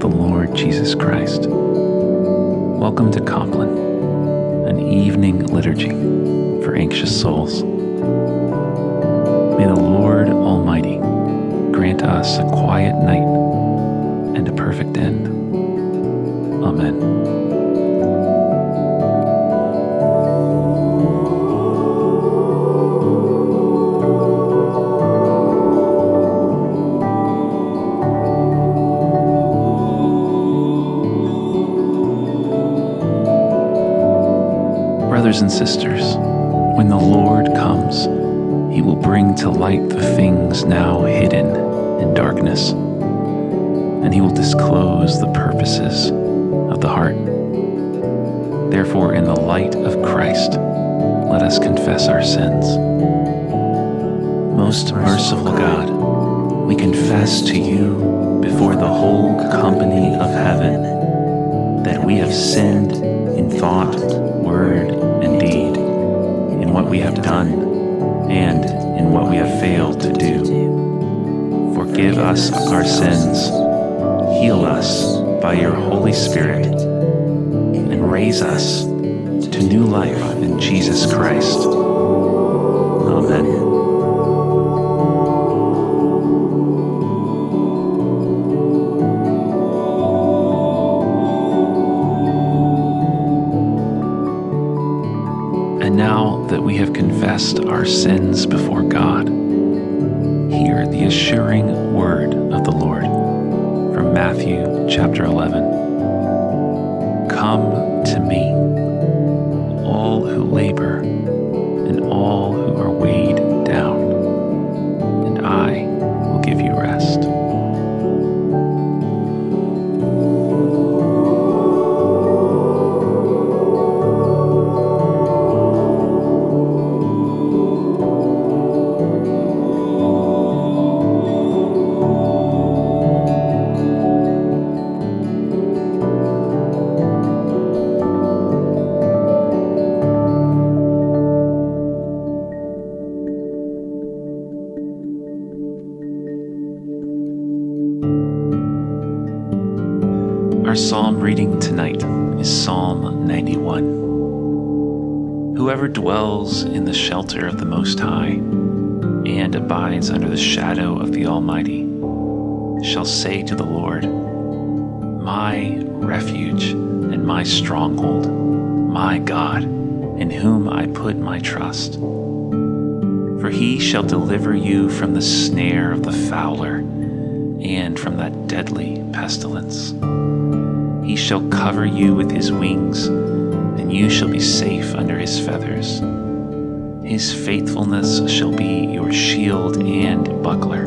the Lord Jesus Christ. Welcome to Compline, an evening liturgy for anxious souls. May the Lord Almighty grant us a quiet night and a perfect end. Amen. Brothers and sisters, when the Lord comes, he will bring to light the things now hidden in darkness, and he will disclose the purposes of the heart. Therefore, in the light of Christ, let us confess our sins. Most merciful God, we confess to you before the whole company of heaven that we have sinned in thought, word, we have done, and in what we have failed to do. Forgive us our sins, heal us by your Holy Spirit, and raise us to new life in Jesus Christ. Our sins before God, hear the assuring word of the Lord from Matthew chapter 11. Come Our psalm reading tonight is Psalm 91. Whoever dwells in the shelter of the Most High and abides under the shadow of the Almighty shall say to the Lord, My refuge and my stronghold, my God, in whom I put my trust. For he shall deliver you from the snare of the fowler and from that deadly pestilence. He shall cover you with his wings, and you shall be safe under his feathers. His faithfulness shall be your shield and buckler.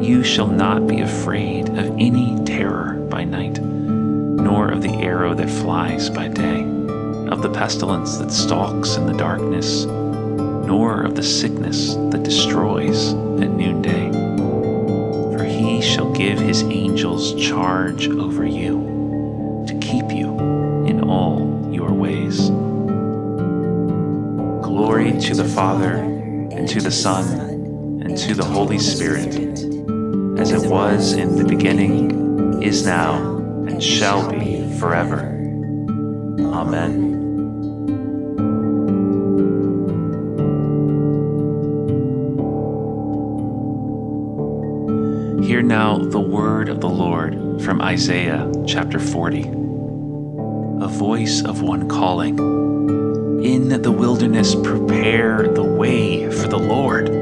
You shall not be afraid of any terror by night, nor of the arrow that flies by day, of the pestilence that stalks in the darkness, nor of the sickness that destroys at noonday. Shall give his angels charge over you to keep you in all your ways. Glory to the Father, and to the Son, and to the Holy Spirit, as it was in the beginning, is now, and shall be forever. Amen. Hear now the word of the Lord from Isaiah chapter 40. A voice of one calling, In the wilderness, prepare the way for the Lord.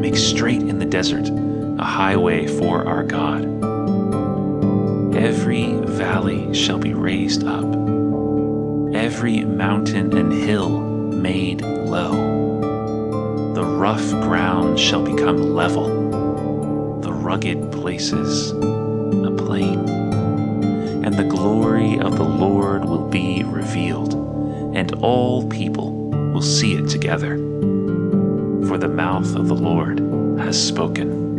Make straight in the desert a highway for our God. Every valley shall be raised up, every mountain and hill made low. The rough ground shall become level rugged places a plain. And the glory of the Lord will be revealed, and all people will see it together. For the mouth of the Lord has spoken.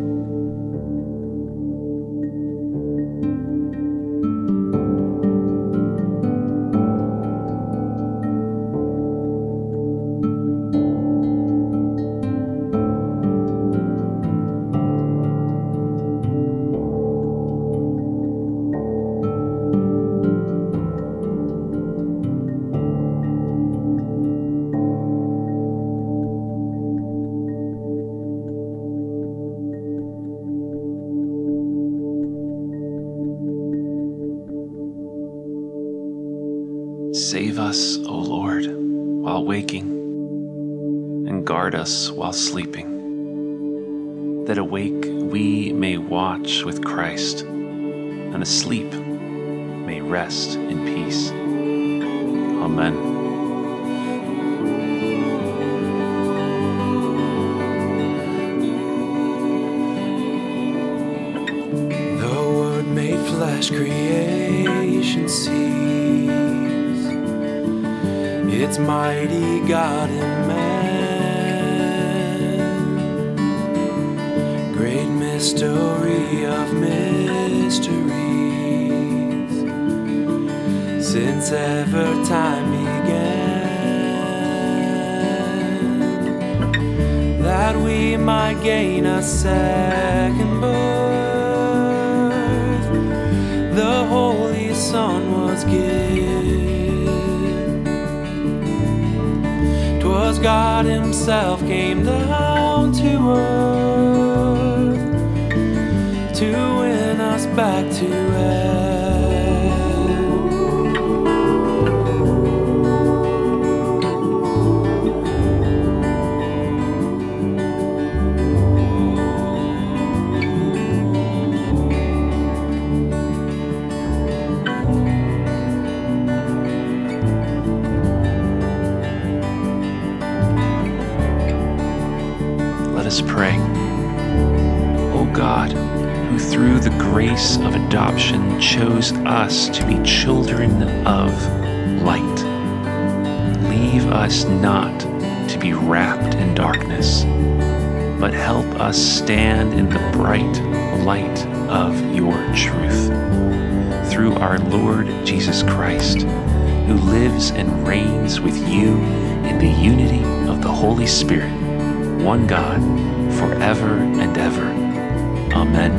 While waking, and guard us while sleeping, that awake we may watch with Christ, and asleep may rest in peace. Amen. The word made flesh creation sees its mighty God in man. Great mystery of mysteries, since ever time began, that we might gain a second birth the Holy Son was given. Twas God Himself came down us pray. O God, who through the grace of adoption chose us to be children of light, leave us not to be wrapped in darkness, but help us stand in the bright light of your truth. Through our Lord Jesus Christ, who lives and reigns with you in the unity of the Holy Spirit one God, forever and ever. Amen.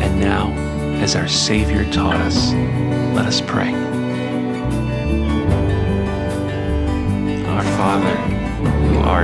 And now, as our Savior taught us, let us pray.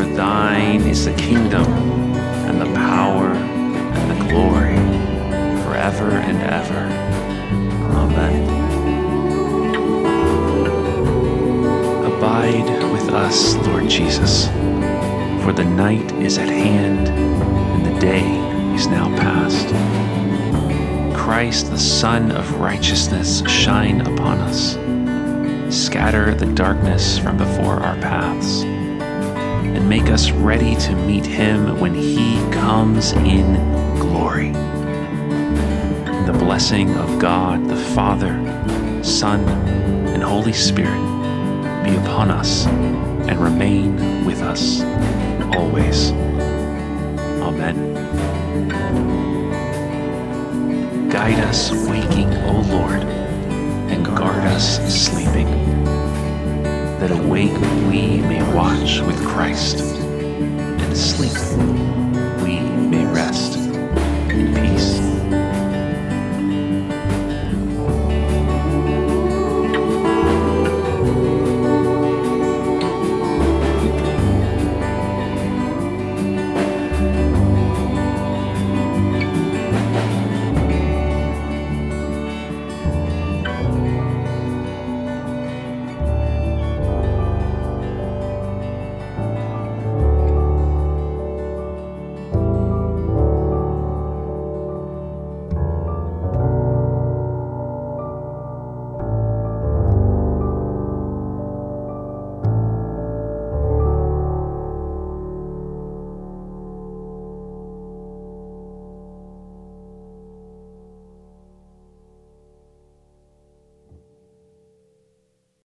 For thine is the kingdom, and the power, and the glory, forever and ever. Amen. Abide with us, Lord Jesus, for the night is at hand, and the day is now past. Christ, the Sun of righteousness, shine upon us. Scatter the darkness from before our paths and make us ready to meet him when he comes in glory. the blessing of God, the Father, Son, and Holy Spirit be upon us and remain with us always. Amen. Guide us waking, O Lord, and guard us sleeping that awake we may watch with Christ, and sleep we may rest.